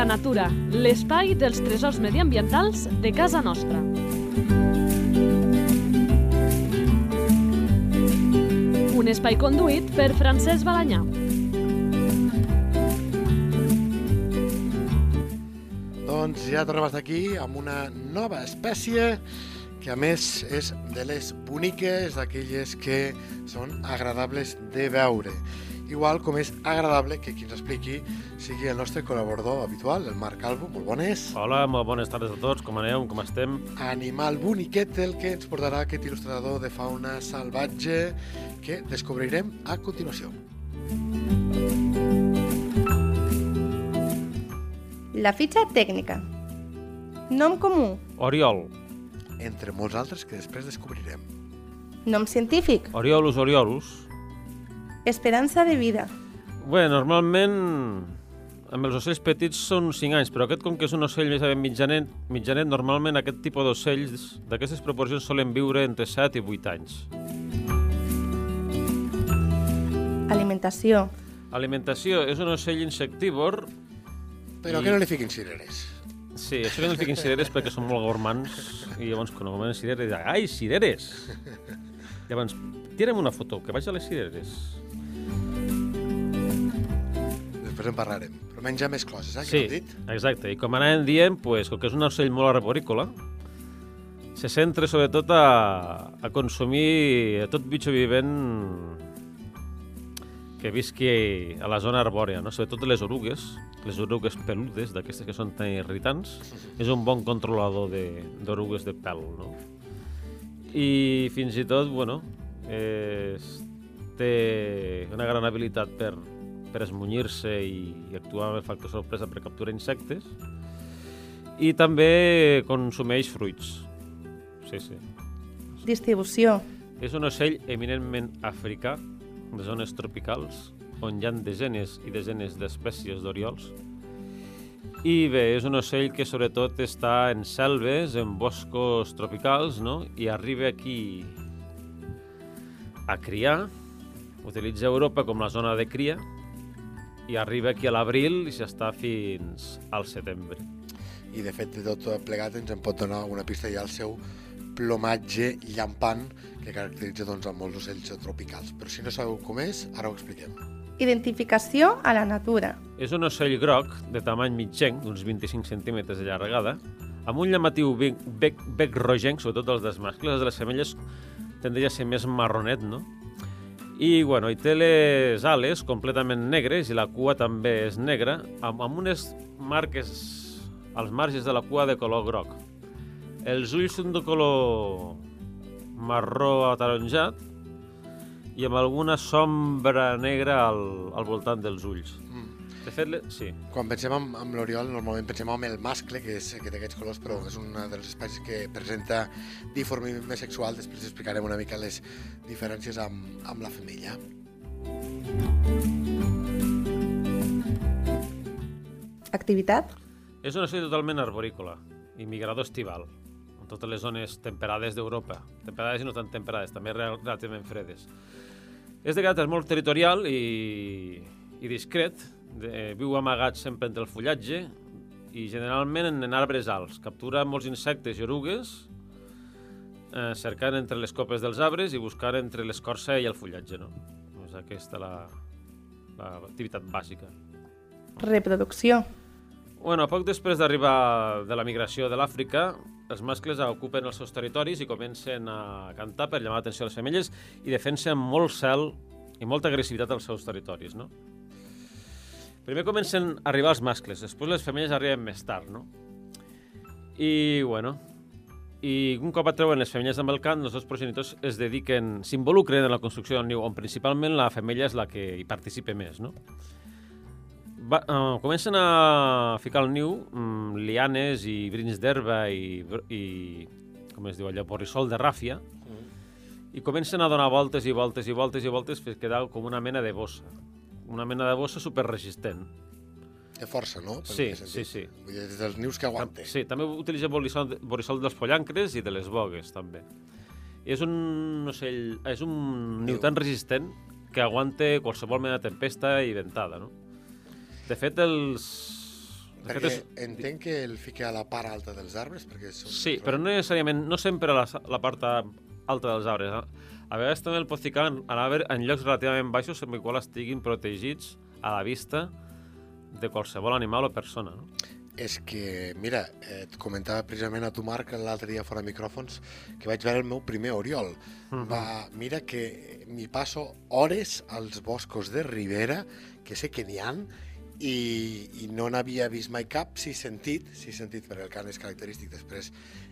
Habita Natura, l'espai dels tresors mediambientals de casa nostra. Un espai conduït per Francesc Balanyà. Doncs ja estar aquí amb una nova espècie que a més és de les boniques, d'aquelles que són agradables de veure. Igual com és agradable que qui ens expliqui sigui el nostre col·laborador habitual, el Marc Calvo. Molt bones. Hola, molt bones tardes a tots. Com aneu? Com estem? Animal boniquet el que ens portarà aquest il·lustrador de fauna salvatge que descobrirem a continuació. La fitxa tècnica. Nom comú. Oriol. Entre molts altres que després descobrirem. Nom científic. Oriolus oriolus. Esperança de vida. Bé, normalment amb els ocells petits són 5 anys, però aquest, com que és un ocell més aviat mitjanet, mitjanet, normalment aquest tipus d'ocells d'aquestes proporcions solen viure entre 7 i 8 anys. Alimentació. Alimentació és un ocell insectívor. Però I- que no li fiquin cireres. Sí, això que no li fiquin cireres perquè són molt gormans i llavors quan venen cireres ai, cireres! Llavors, tira'm una foto, que vaig a les cireres. Després en parlarem. Però menja més coses, eh, que Sí, dit? exacte. I com anàvem dient, pues, com que és un ocell molt arborícola, se centra sobretot a, a consumir tot bitxo vivent que visqui a la zona arbòrea, no? sobretot les orugues, les orugues peludes, d'aquestes que són tan irritants, és un bon controlador de- d'orugues de, de pèl. No? I fins i tot, bueno, és, té una gran habilitat per, per esmunyir-se i, i actuar amb el factor sorpresa per capturar insectes i també consumeix fruits. Sí, sí. Distribució. És un ocell eminentment africà, de zones tropicals, on hi ha desenes i desenes d'espècies d'oriols. I bé, és un ocell que sobretot està en selves, en boscos tropicals, no? i arriba aquí a criar, utilitza Europa com la zona de cria, i arriba aquí a l'abril i s'està fins al setembre. I de fet, de tot plegat ens en pot donar una pista ja al seu plomatge llampant que caracteritza doncs, a molts ocells tropicals. Però si no sabeu com és, ara ho expliquem. Identificació a la natura. És un ocell groc de tamany mitjenc, d'uns 25 centímetres de llargada, amb un llamatiu bec, bec, bec rogenc, sobretot els dels mascles, els de les femelles tendria a ser més marronet, no? I, bueno, i té les ales completament negres i la cua també és negra, amb, amb unes marques als marges de la cua de color groc. Els ulls són de color marró ataronjat i amb alguna sombra negra al, al voltant dels ulls. De fet, sí. Quan pensem en, en l'oriol, normalment pensem en el mascle, que, és, que té aquests colors, però és una de les espècies que presenta dimorfisme sexual. Després explicarem una mica les diferències amb, amb la femella. Activitat. És un ocell totalment arborícola i migrador estival, en totes les zones temperades d'Europa. Temperades i no tan temperades, també rel- relativament fredes. És de caràcter molt territorial i, i discret, de, viu amagat sempre entre el fullatge i generalment en, en arbres alts. Captura molts insectes i orugues, eh, cercant entre les copes dels arbres i buscant entre l'escorça i el fullatge. No? És aquesta la, la activitat bàsica. Reproducció. Bueno, poc després d'arribar de la migració de l'Àfrica, els mascles ocupen els seus territoris i comencen a cantar per llamar l'atenció a les femelles i defensen molt cel i molta agressivitat als seus territoris, no? Primer comencen a arribar els mascles, després les femelles arriben més tard, no? I, bueno, i un cop atreuen les femelles amb el cant, els dos progenitors es dediquen, s'involucren en la construcció del niu, on principalment la femella és la que hi participa més, no? Va, uh, comencen a ficar al niu um, lianes i brins d'herba i, i, com es diu allò, borrissol de ràfia, i comencen a donar voltes i voltes i voltes i voltes fins quedar com una mena de bossa. Una mena de bossa superresistent. De força, no? Per Sí, sí, sí. Vull dir, dels nius que aguante. Sí, també utilitza borrissol, borrissol dels pollancres i de les bogues, també. I és un ocell, és un niu tan resistent que aguanta qualsevol mena de tempesta i ventada, no? De fet, els, De fet, Perquè és- entenc que el fica a la part alta dels arbres, perquè són... Sí, però no necessàriament, no sempre a la, la part alta dels arbres. eh? A vegades també el pot ficar en, en, llocs relativament baixos en el qual estiguin protegits a la vista de qualsevol animal o persona. No? És que, mira, eh, et comentava precisament a tu, Marc, l'altre dia fora micròfons, que vaig veure el meu primer oriol. Mhm. Va, mira que m'hi passo hores als boscos de Ribera, que sé que n'hi han, i, i no n'havia vist mai cap, sí sentit, sí sentit, perquè el cant és característic, després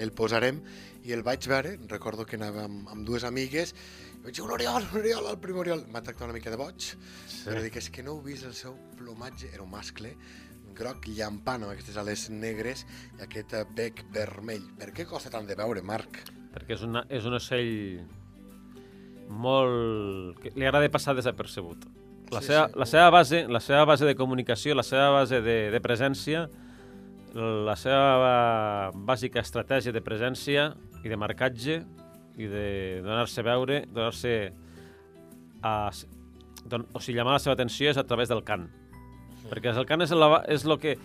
el posarem, i el vaig veure, recordo que anava amb, amb dues amigues, i vaig dir, un oriol, un oriol, el primer oriol. M'ha tractat una mica de boig, sí. però dic, és que no heu vist el seu plomatge, era un mascle, groc llampant amb aquestes ales negres i aquest eh, bec vermell. Per què costa tant de veure, Marc? Perquè és, una, és un ocell molt... que li agrada passar desapercebut. La, Sí, seva, sí. la, seva base, la seva base de comunicació, la seva base de, de presència, la seva bàsica estratègia de presència i de marcatge i de donar-se a veure, donar-se a... Don, o sigui, llamar la seva atenció és a través del cant. Perquè el cant és, la, és, lo que,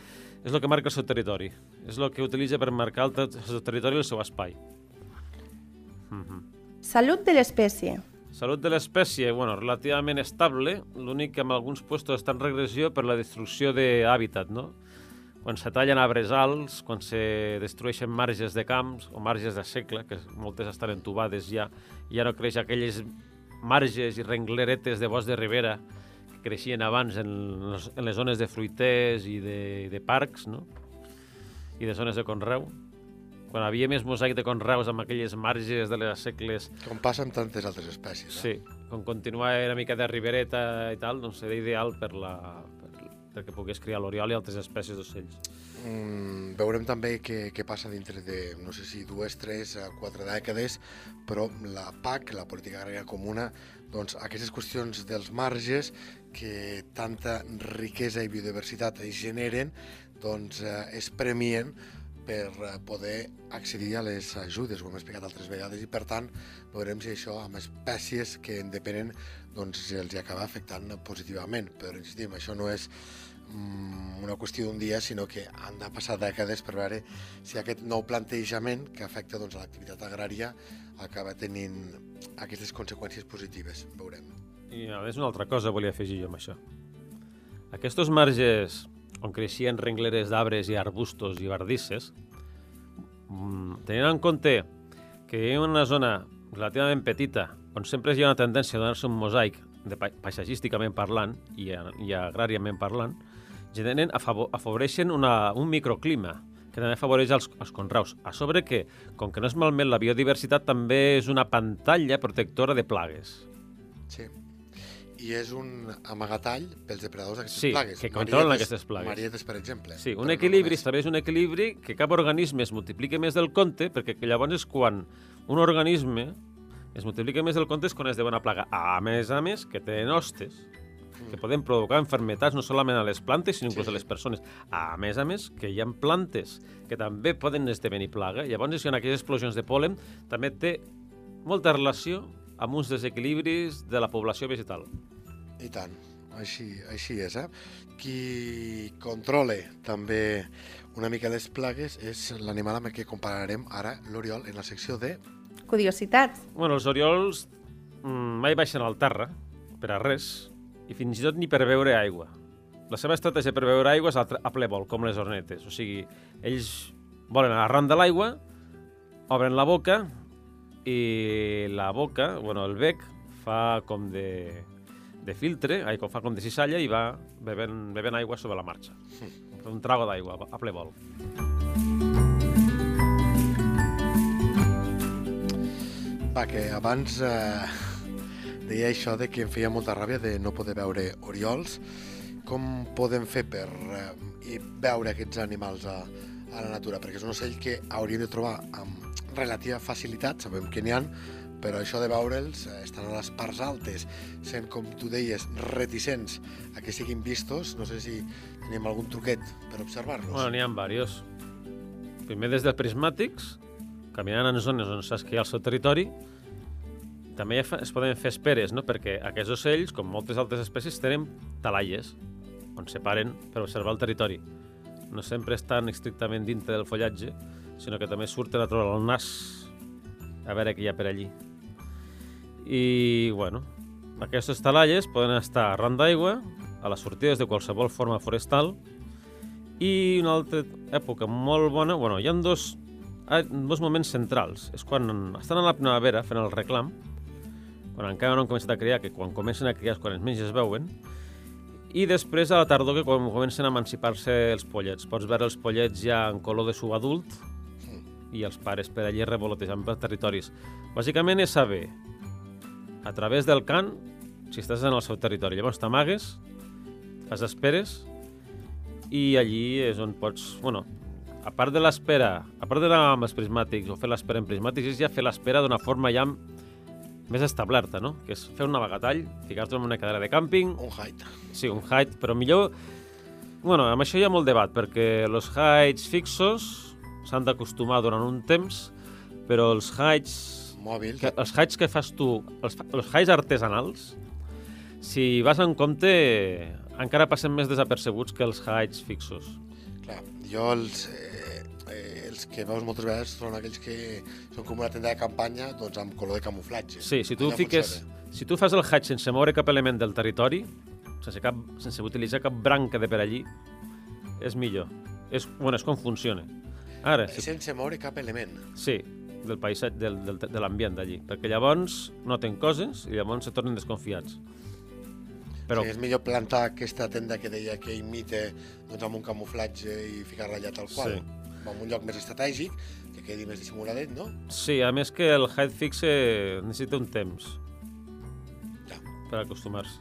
és lo que marca el seu territori. És el que utilitza per marcar el, el seu territori i el seu espai. Salut de l'espècie. Salut de l'espècie, bueno, relativament estable, l'únic que en alguns puestos està en regressió per la destrucció d'hàbitat, no? Quan se tallen arbres alts, quan se destrueixen marges de camps o marges de segle, que moltes estan entubades ja, ja no creix aquelles marges i rengleretes de bosc de ribera que creixien abans en en les zones de fruiters i de, de parcs, no? I de zones de conreu. Quan havia més mosaic de conreus amb aquelles marges de les segles Com passa amb tantes altres espècies. Eh? Sí, com continuar una mica de ribereta i tal, doncs seria ideal per la, per, perquè pogués criar l'oriol i altres espècies d'ocells. Mm, veurem també què, què passa dintre de, no sé si dues, tres, eh, quatre dècades, però la PAC, la Política Agrària Comuna, doncs aquestes qüestions dels marges que tanta riquesa i biodiversitat generen, doncs eh, es premien per eh, poder accedir a les ajudes, ho hem explicat altres vegades, i per tant veurem si això amb espècies que en depenen doncs els hi acaba afectant positivament. Però insistim, això no és mm, una qüestió d'un dia, sinó que han de passar dècades per veure si aquest nou plantejament que afecta doncs, a l'activitat agrària acaba tenint aquestes conseqüències positives. Veurem. I a més una altra cosa volia afegir jo amb això. Aquests marges on creixien rengleres d'arbres i arbustos i bardisses, mm, tenint en compte que hi ha una zona relativament petita on sempre hi ha una tendència a donar-se un mosaic de pa paisatgísticament parlant i, i agràriament parlant, generen, afavo afavoreixen una, un microclima que també afavoreix els, els conreus. A sobre que, com que no es malmet la biodiversitat, també és una pantalla protectora de plagues. Sí. I és un amagatall pels depredadors d'aquestes Sí, plagues. que controlen Marietes- aquestes plagues. Marietes, per exemple. Sí, un no equilibri només. estableix un equilibri que cap organisme es multiplica més del compte, perquè que llavors és quan un organisme es multiplica més del compte és quan es deu una plaga. A més a més, que tenen hostes, que poden provocar enfermetats no solament a les plantes, sinó inclús Sí. a les persones. A més a més, que hi ha plantes que també poden esdevenir plaga. Llavors, si en aquelles explosions de pol·len, també té molta relació amb uns desequilibris de la població vegetal. I tant, així, així és, eh? Qui controla també una mica les plagues és l'animal amb el que compararem ara l'Oriol en la secció de... Curiositats. Bueno, els oriols mm, mai baixen al terra, per a res, i fins i tot ni per beure aigua. La seva estratègia per beure aigua és a ple vol, com les ornetes. O sigui, ells volen arran de l'aigua, obren la boca i la boca, bueno, el bec, fa com de, de filtre, ai, com fa com de cissalla i va bevent, bevent aigua sobre la marxa. Un trago d'aigua a ple vol. Va, que abans eh, deia això de que em feia molta ràbia de no poder veure oriols. Com podem fer per eh, veure aquests animals a, a la natura? Perquè és un ocell que hauríem de trobar amb relativa facilitat, sabem que n'hi han, però això de veure'ls, eh, estan a les parts altes, sent, com tu deies, reticents a que siguin vistos, no sé si tenim algun truquet per observar-los. Bueno, n'hi ha diversos. Primer des dels prismàtics, caminant en zones on saps que hi ha el seu territori, també es poden fer esperes, no? perquè aquests ocells, com moltes altres espècies, tenen talaies, on se paren per observar el territori. no sempre estan estrictament dintre del follatge, sinó que també surten a trobar el nas a veure què hi ha per allí. I, bueno, aquestes talalles poden estar arran d'aigua, a les sortides de qualsevol forma forestal, i una altra època molt bona, bueno, hi ha dos, ah, dos moments centrals. És quan estan a la primavera fent el reclam, quan encara no han començat a criar, que quan comencen a criar és quan menys es veuen, i després a la tardor, que quan comencen a emancipar-se els pollets. Pots veure els pollets ja en color de subadult i els pares per allí revolotejant per territoris. Bàsicament és saber, a través del cant, si estàs en el seu territori. Llavors t'amagues, fas esperes, i allí és on pots... Bueno, a part de l'espera, a part d'anar amb els prismàtics o fer l'espera en prismàtics, és ja fer l'espera d'una forma ja més establerta, no? Que és fer un navegatall, ficar-te en una cadira de càmping... Un height. Sí, un height, però millor... Bueno, amb això hi ha molt debat, perquè els heights fixos s'han d'acostumar durant un temps, però els heights... Mòbil. Que, els heights que fas tu, els, els heights artesanals, si vas en compte, encara passen més desapercebuts que els heights fixos. Clar, jo els, eh, eh, els que veus moltes vegades són aquells que són com una tenda de campanya doncs amb color de camuflatge. Sí, si tu Allà fiques... funciona. Si tu fas el hatch sense moure cap element del territori, sense, cap, sense utilitzar cap branca de per allí, és millor. És, bueno, és com funciona. Ara, si, Sense moure cap element. sí, del paisatge, del, del, de l'ambient d'allí, perquè llavors noten coses i llavors se tornen desconfiats. Però, Sí, és millor plantar aquesta tenda que deia que imita doncs, amb un camuflatge i ficar-la allà tal qual. Sí. En un lloc més estratègic, que quedi més dissimuladet, no? sí, a més que el height fixe necessita un temps Ja. per acostumar-se.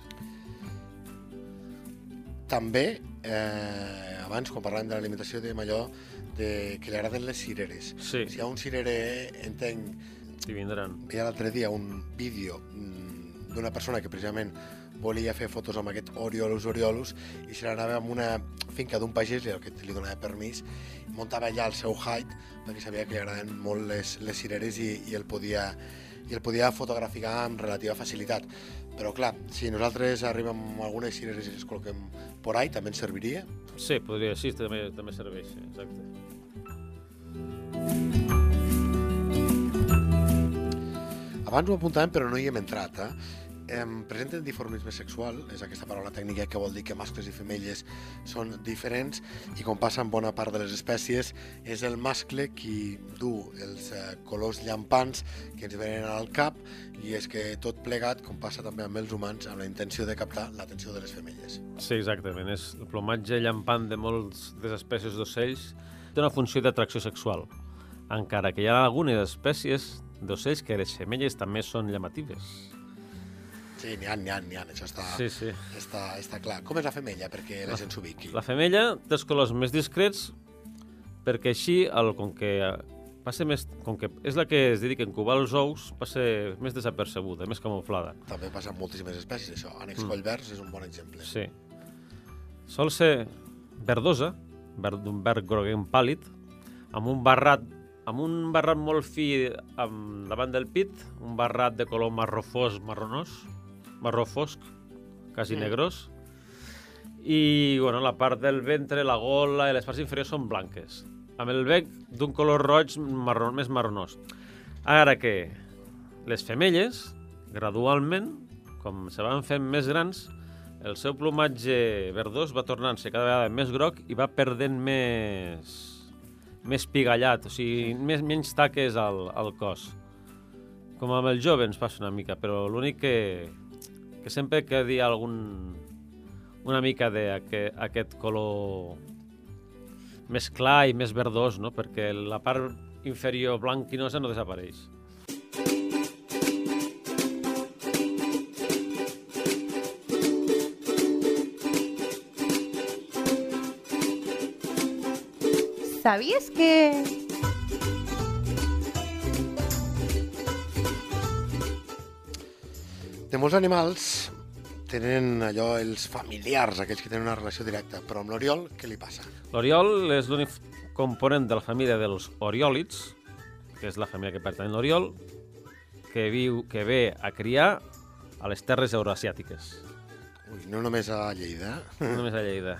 També, eh, abans, quan parlàvem de l'alimentació, dèiem allò de que li agraden les cireres. Sí, Si hi ha un cirerer, entenc, i vindran. veia l'altre dia un vídeo mm, d'una persona que precisament volia fer fotos amb aquest Oriolus Oriolus i se n'anava amb una finca d'un pagès, el que li donava permís, muntava allà el seu height perquè sabia que li agraden molt les, les cireres i, i, el podia, i el podia fotograficar amb relativa facilitat. Però clar, si nosaltres arribem amb algunes cireres i les col·loquem por ahí, també ens serviria. Sí, podria, sí, també, també serveix, sí, exacte. Abans ho apuntàvem però no hi hem entrat. Eh? Em presenten dimorfisme sexual, és aquesta paraula tècnica que vol dir que mascles i femelles són diferents i com passa en bona part de les espècies és el mascle qui du els eh, colors llampants que ens venen al cap i és que tot plegat, com passa també amb els humans, amb la intenció de captar l'atenció de les femelles. Sí, exactament. És el plomatge llampant de moltes de les espècies d'ocells té una funció d'atracció sexual, encara que hi ha algunes espècies d'ocells que les femelles també són llamatives. Sí, n'hi ha, n'hi ha, n'hi ha, això està, Sí, sí. està, està clar. Com és la femella perquè la gent s'ubiqui? La femella té els colors més discrets perquè així, el, com que passa més, com que és la que es dedica a incubar els ous, passa més desapercebuda, més camuflada. També passa amb moltíssimes espècies, això. Ànex mm. collverds és un bon exemple. Sí. Sol ser verdosa, verd, d'un verd groguenc pàl·lid, amb un barrat amb un barrat molt fi amb, davant del pit, un barrat de color marró fosc, marronós, marró fosc, quasi Mm. negrós, i bueno, la part del ventre, la gola i les parts inferiors són blanques, amb el bec d'un color roig marró, més marronós. Ara que les femelles, gradualment, com se van fent més grans, el seu plomatge verdós va tornant-se cada vegada més groc i va perdent més més pigallat, o sigui, més, menys taques al, al cos. Com amb els jovens passa una mica, però l'únic que, que sempre quedi algun, una mica d'aquest aquest color més clar i més verdós, no? perquè la part inferior blanquinosa no desapareix. ¿Sabías que De molts animals tenen allò els familiars, aquells que tenen una relació directa, però amb l'oriol què li passa? L'oriol és l'únic component de la família dels oriòlids, que és la família que pertany a l'oriol, que, viu, que ve a criar a les terres eurasiàtiques, Ui, no només a Lleida. no només a Lleida.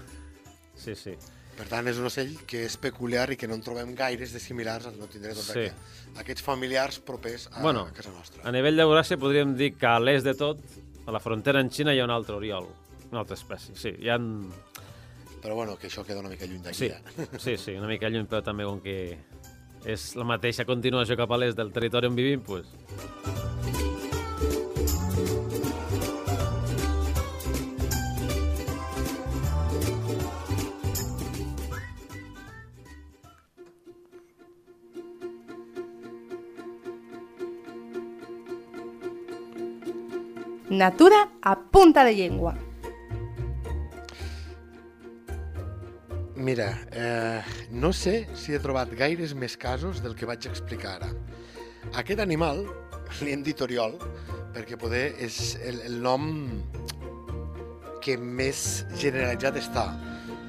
Sí, sí. Per tant, és un ocell que és peculiar i que no en trobem gaires de similars, no tindré tots Sí. sí. aquests familiars propers a, Bueno, a casa nostra. A nivell d'Euràsia podríem dir que a l'est de tot, a la frontera amb Xina, hi ha un altre oriol, una altra espècie. Sí, hi ha... Però bueno, que això queda una mica lluny d'aquí. Sí, Ja. sí, sí, una mica lluny, però també com que és la mateixa continuació cap a l'est del territori on vivim, pues, Natura a punta de llengua. Mira, eh, no sé si he trobat gaires més casos del que vaig explicar ara. Aquest animal, li hem dit Oriol, perquè poder és el, el nom que més generalitzat està.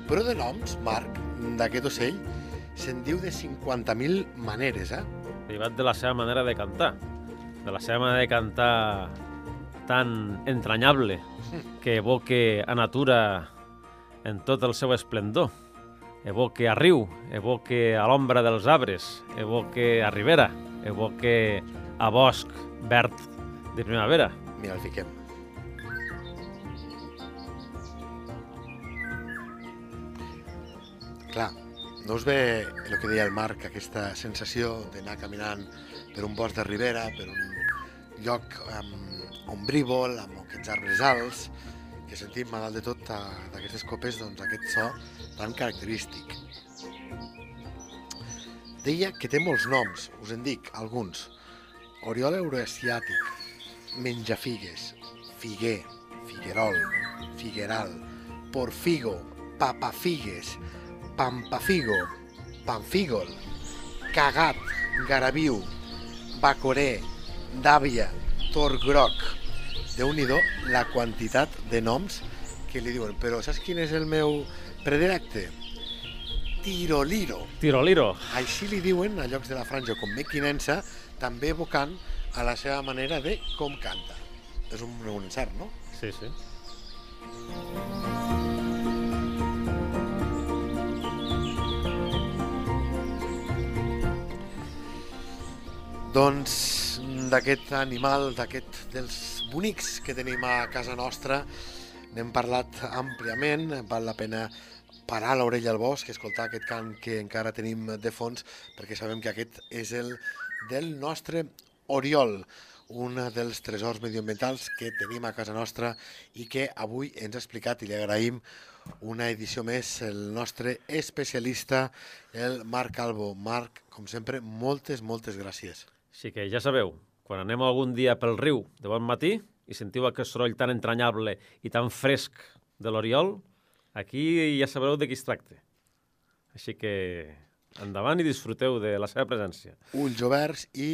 Però de noms, Marc, d'aquest ocell, se'n diu de 50.000 maneres, eh? derivat de la seva manera de cantar, de la seva manera de cantar tan entranyable que evoque a natura en tot el seu esplendor. Evoque a riu, evoque a l'ombra dels arbres, evoque a ribera, evoque a bosc verd de primavera. Mira, el fiquem. Clar, no us ve el que deia el Marc, aquesta sensació d'anar caminant per un bosc de ribera, per un lloc um, ombrívol, amb aquests arbres alts, que sentim a dalt de tot d'aquestes copes doncs, aquest so tan característic. Deia que té molts noms, us en dic alguns. Oriol euroasiàtic, menjafigues, figuer, figuerol, figueral, porfigo, papafigues, pampafigo, panfígol, cagat, garaviu, bacoré, dàvia, torgroc. Déu nhi la quantitat de noms que li diuen. Però saps quin és el meu predilecte? Tiroliro. Tiroliro. Així li diuen a llocs de la franja com mequinensa, també evocant a la seva manera de com canta. És un, un encert, no? Sí, sí. Doncs d'aquest animal, d'aquest dels bonics que tenim a casa nostra, n'hem parlat àmpliament, val la pena parar l'orella al bosc, escoltar aquest cant que encara tenim de fons, perquè sabem que aquest és el del nostre Oriol, un dels tresors medioambientals que tenim a casa nostra i que avui ens ha explicat i li agraïm una edició més el nostre especialista, el Marc Albo. Marc, com sempre, moltes, moltes gràcies. Així que ja sabeu, quan anem algun dia pel riu de bon matí i sentiu aquest soroll tan entranyable i tan fresc de l'Oriol, aquí ja sabreu de qui es tracta. Així que endavant i disfruteu de la seva presència. ulls oberts i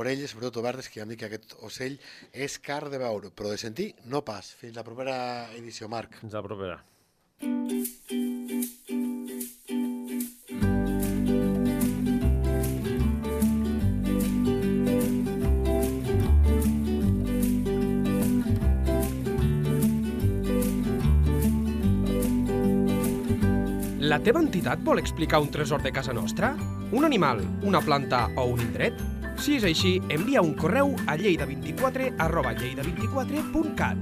orelles sobretot obertes, que ja em dic que aquest ocell és car de veure, però de sentir no pas. Fins la propera edició, Marc. Fins la propera. La teva entitat vol explicar un tresor de casa nostra? Un animal, una planta o un indret? Si és així, envia un correu a lleida24 arroba lleida24.cat.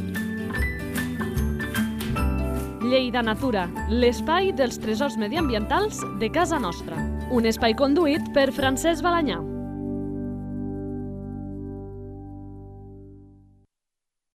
Lleida Natura, l'espai dels tresors mediambientals de casa nostra. Un espai conduït per Francesc Balanyà.